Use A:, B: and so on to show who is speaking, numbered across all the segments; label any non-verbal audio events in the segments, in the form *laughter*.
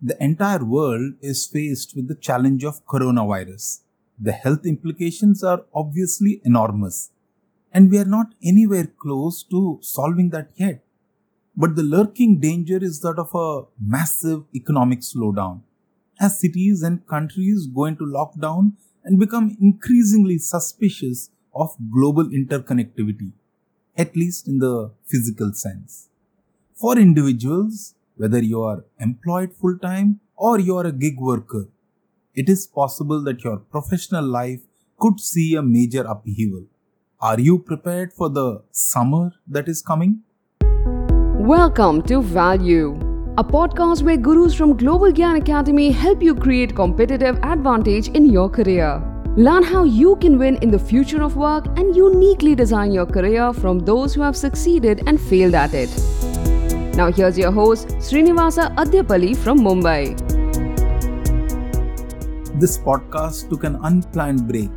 A: the entire world is faced with the challenge of coronavirus. The health implications are obviously enormous, and we are not anywhere close to solving that yet. But the lurking danger is that of a massive economic slowdown. As cities and countries go into lockdown and become increasingly suspicious of global interconnectivity, at least in the physical sense. For individuals, whether you are employed full time or you are a gig worker, it is possible that your professional life could see a major upheaval. Are you prepared for the summer that is coming?
B: Welcome to Value, a podcast where gurus from Global Gyan Academy help you create competitive advantage in your career. Learn how you can win in the future of work and uniquely design your career from those who have succeeded and failed at it. Now, here's your host, Srinivasa Adyapalli from Mumbai.
A: This podcast took an unplanned break,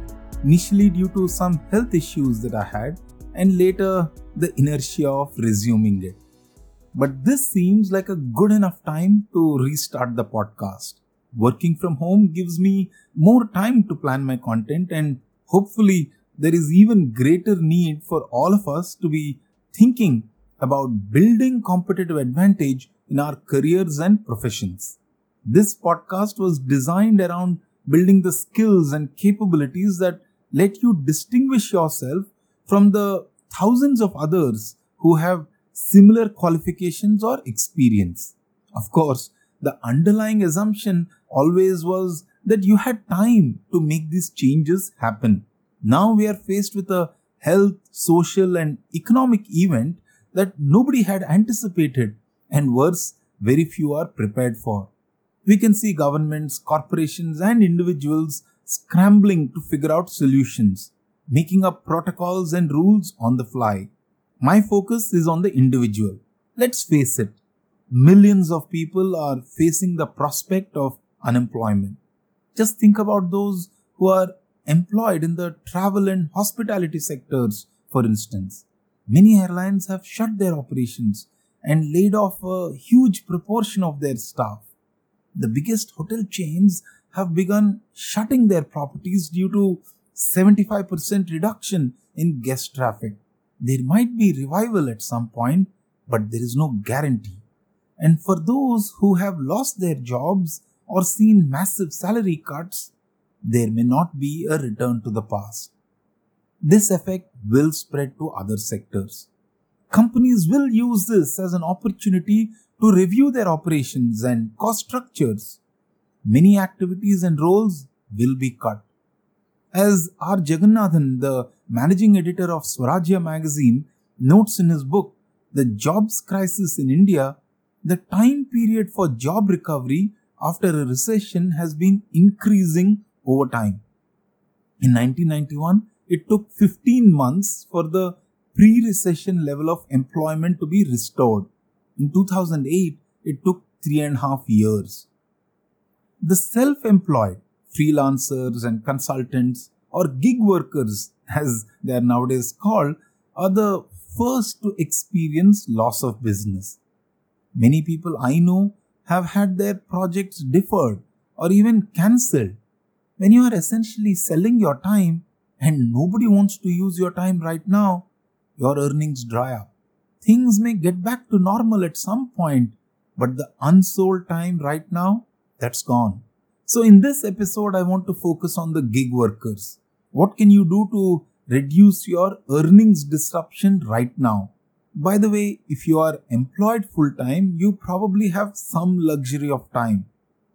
A: initially due to some health issues that I had, and later the inertia of resuming it. But this seems like a good enough time to restart the podcast. Working from home gives me more time to plan my content, and hopefully, there is even greater need for all of us to be thinking about building competitive advantage in our careers and professions. This podcast was designed around building the skills and capabilities that let you distinguish yourself from the thousands of others who have similar qualifications or experience. Of course, the underlying assumption always was that you had time to make these changes happen. Now we are faced with a health, social, and economic event that nobody had anticipated, and worse, very few are prepared for. We can see governments, corporations, and individuals scrambling to figure out solutions, making up protocols and rules on the fly. My focus is on the individual. Let's face it, millions of people are facing the prospect of unemployment. Just think about those who are employed in the travel and hospitality sectors, for instance. Many airlines have shut their operations and laid off a huge proportion of their staff. The biggest hotel chains have begun shutting their properties due to 75% reduction in guest traffic. There might be revival at some point, but there is no guarantee. And for those who have lost their jobs or seen massive salary cuts, there may not be a return to the past. This effect will spread to other sectors. Companies will use this as an opportunity to review their operations and cost structures. Many activities and roles will be cut. As R. Jagannathan, the managing editor of Swarajya magazine, notes in his book, The Jobs Crisis in India, the time period for job recovery after a recession has been increasing over time. In 1991, it took 15 months for the pre recession level of employment to be restored. In 2008, it took three and a half years. The self employed, freelancers and consultants, or gig workers, *laughs* as they are nowadays called, are the first to experience loss of business. Many people I know have had their projects deferred or even cancelled. When you are essentially selling your time, and nobody wants to use your time right now, your earnings dry up. Things may get back to normal at some point, but the unsold time right now, that's gone. So, in this episode, I want to focus on the gig workers. What can you do to reduce your earnings disruption right now? By the way, if you are employed full time, you probably have some luxury of time,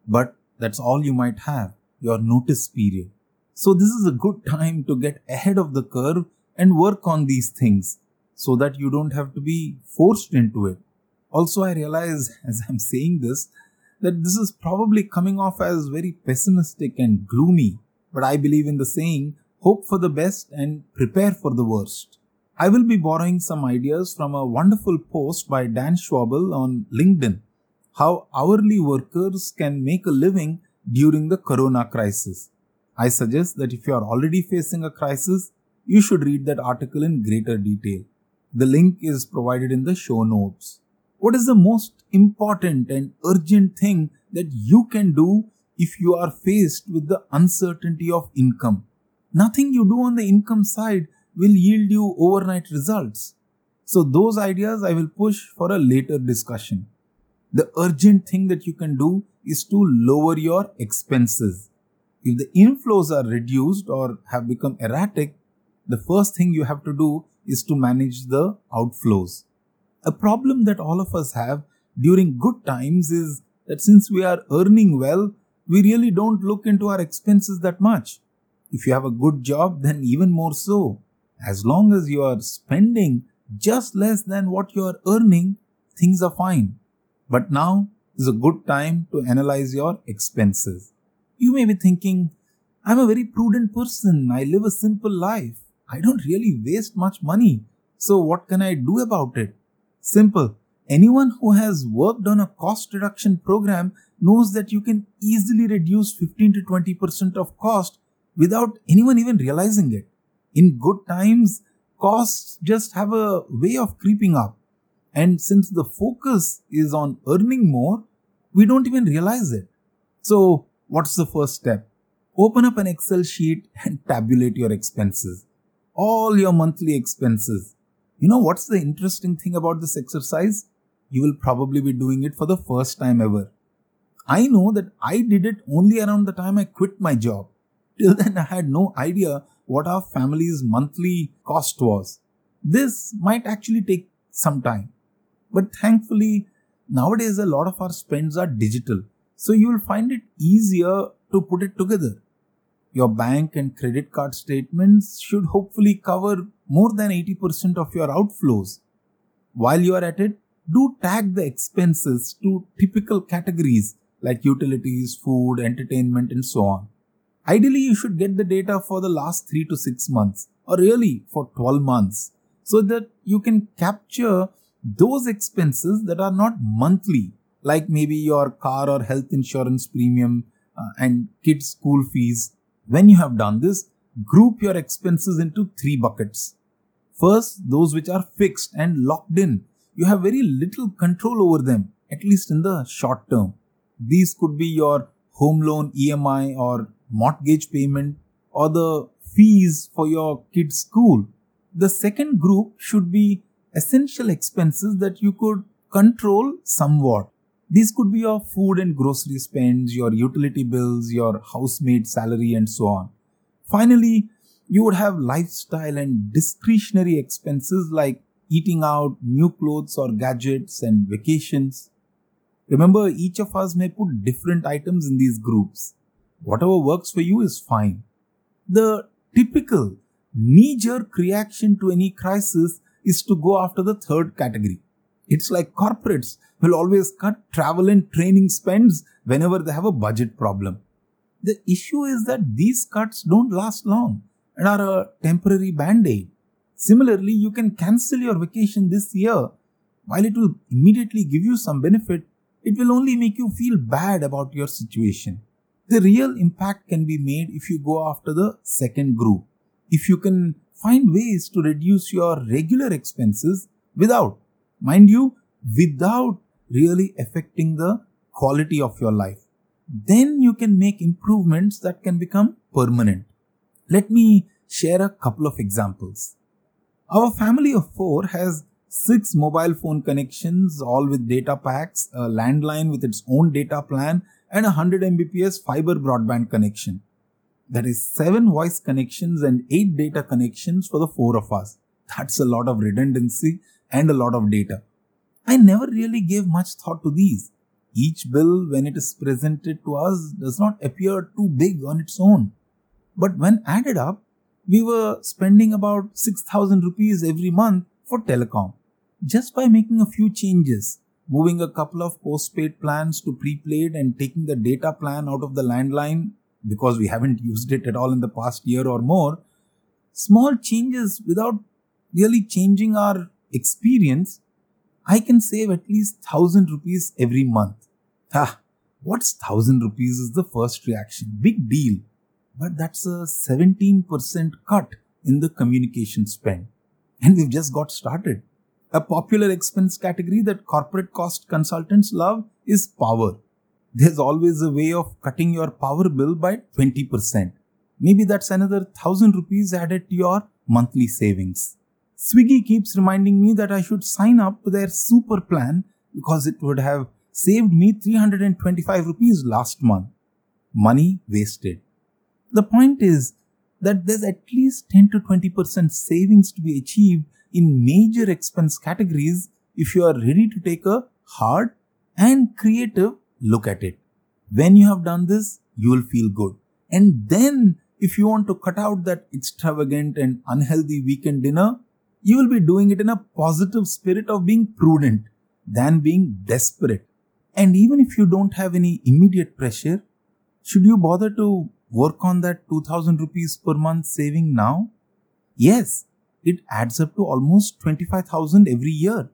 A: but that's all you might have your notice period. So, this is a good time to get ahead of the curve and work on these things so that you don't have to be forced into it. Also, I realize *laughs* as I'm saying this that this is probably coming off as very pessimistic and gloomy, but I believe in the saying hope for the best and prepare for the worst. I will be borrowing some ideas from a wonderful post by Dan Schawbel on LinkedIn how hourly workers can make a living during the corona crisis. I suggest that if you are already facing a crisis, you should read that article in greater detail. The link is provided in the show notes. What is the most important and urgent thing that you can do if you are faced with the uncertainty of income? Nothing you do on the income side will yield you overnight results. So, those ideas I will push for a later discussion. The urgent thing that you can do is to lower your expenses. If the inflows are reduced or have become erratic, the first thing you have to do is to manage the outflows. A problem that all of us have during good times is that since we are earning well, we really don't look into our expenses that much. If you have a good job, then even more so. As long as you are spending just less than what you are earning, things are fine. But now is a good time to analyze your expenses. You may be thinking, I'm a very prudent person. I live a simple life. I don't really waste much money. So what can I do about it? Simple. Anyone who has worked on a cost reduction program knows that you can easily reduce 15 to 20% of cost without anyone even realizing it. In good times, costs just have a way of creeping up. And since the focus is on earning more, we don't even realize it. So, what's the first step? Open up an Excel sheet and *laughs* tabulate your expenses. All your monthly expenses. You know what's the interesting thing about this exercise? You will probably be doing it for the first time ever. I know that I did it only around the time I quit my job. Till then, I had no idea what our family's monthly cost was. This might actually take some time. But thankfully, nowadays a lot of our spends are digital. So you will find it easier to put it together. Your bank and credit card statements should hopefully cover more than 80% of your outflows. While you are at it, do tag the expenses to typical categories like utilities, food, entertainment, and so on. Ideally, you should get the data for the last 3 to 6 months or really for 12 months so that you can capture those expenses that are not monthly, like maybe your car or health insurance premium uh, and kids' school fees. When you have done this, group your expenses into three buckets. First, those which are fixed and locked in. You have very little control over them, at least in the short term. These could be your home loan EMI or mortgage payment or the fees for your kid's school. The second group should be essential expenses that you could control somewhat. These could be your food and grocery spends, your utility bills, your housemaid salary, and so on. Finally, you would have lifestyle and discretionary expenses like eating out, new clothes or gadgets, and vacations. Remember, each of us may put different items in these groups. Whatever works for you is fine. The typical knee jerk reaction to any crisis is to go after the third category. It's like corporates will always cut travel and training spends whenever they have a budget problem. The issue is that these cuts don't last long and are a temporary band aid. Similarly, you can cancel your vacation this year. While it will immediately give you some benefit, it will only make you feel bad about your situation. The real impact can be made if you go after the second group. If you can find ways to reduce your regular expenses without, mind you, without really affecting the quality of your life, then you can make improvements that can become permanent. Let me share a couple of examples. Our family of four has six mobile phone connections, all with data packs, a landline with its own data plan, and a 100 Mbps fiber broadband connection. That is 7 voice connections and 8 data connections for the 4 of us. That's a lot of redundancy and a lot of data. I never really gave much thought to these. Each bill, when it is presented to us, does not appear too big on its own. But when added up, we were spending about 6000 rupees every month for telecom just by making a few changes moving a couple of postpaid plans to prepaid and taking the data plan out of the landline because we haven't used it at all in the past year or more, small changes without really changing our experience, I can save at least 1000 rupees every month. Ah, what's 1000 rupees is the first reaction. Big deal. But that's a 17% cut in the communication spend. And we've just got started. A popular expense category that corporate cost consultants love is power. There's always a way of cutting your power bill by 20%. Maybe that's another 1000 rupees added to your monthly savings. Swiggy keeps reminding me that I should sign up to their super plan because it would have saved me 325 rupees last month. Money wasted. The point is that there's at least 10 to 20% savings to be achieved in major expense categories if you are ready to take a hard and creative look at it. When you have done this, you will feel good. And then, if you want to cut out that extravagant and unhealthy weekend dinner, you will be doing it in a positive spirit of being prudent than being desperate. And even if you don't have any immediate pressure, should you bother to work on that 2000 rupees per month saving now? Yes, it adds up to almost 25,000 every year,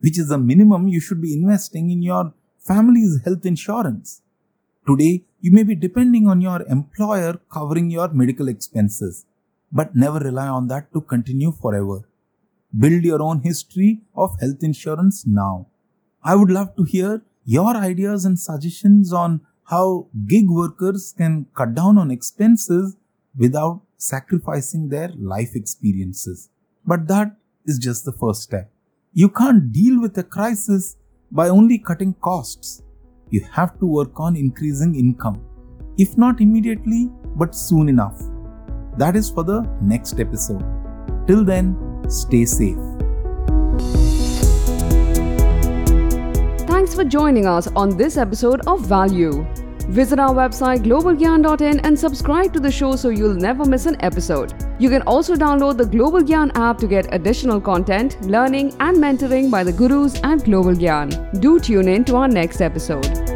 A: which is the minimum you should be investing in your family's health insurance. Today, you may be depending on your employer covering your medical expenses, but never rely on that to continue forever. Build your own history of health insurance now. I would love to hear your ideas and suggestions on how gig workers can cut down on expenses without sacrificing their life experiences. But that is just the first step. You can't deal with a crisis by only cutting costs. You have to work on increasing income, if not immediately, but soon enough. That is for the next episode. Till then, stay safe.
B: Thanks for joining us on this episode of Value. Visit our website globalgyan.in and subscribe to the show so you'll never miss an episode. You can also download the Global Gyan app to get additional content, learning, and mentoring by the gurus at Global Gyan. Do tune in to our next episode.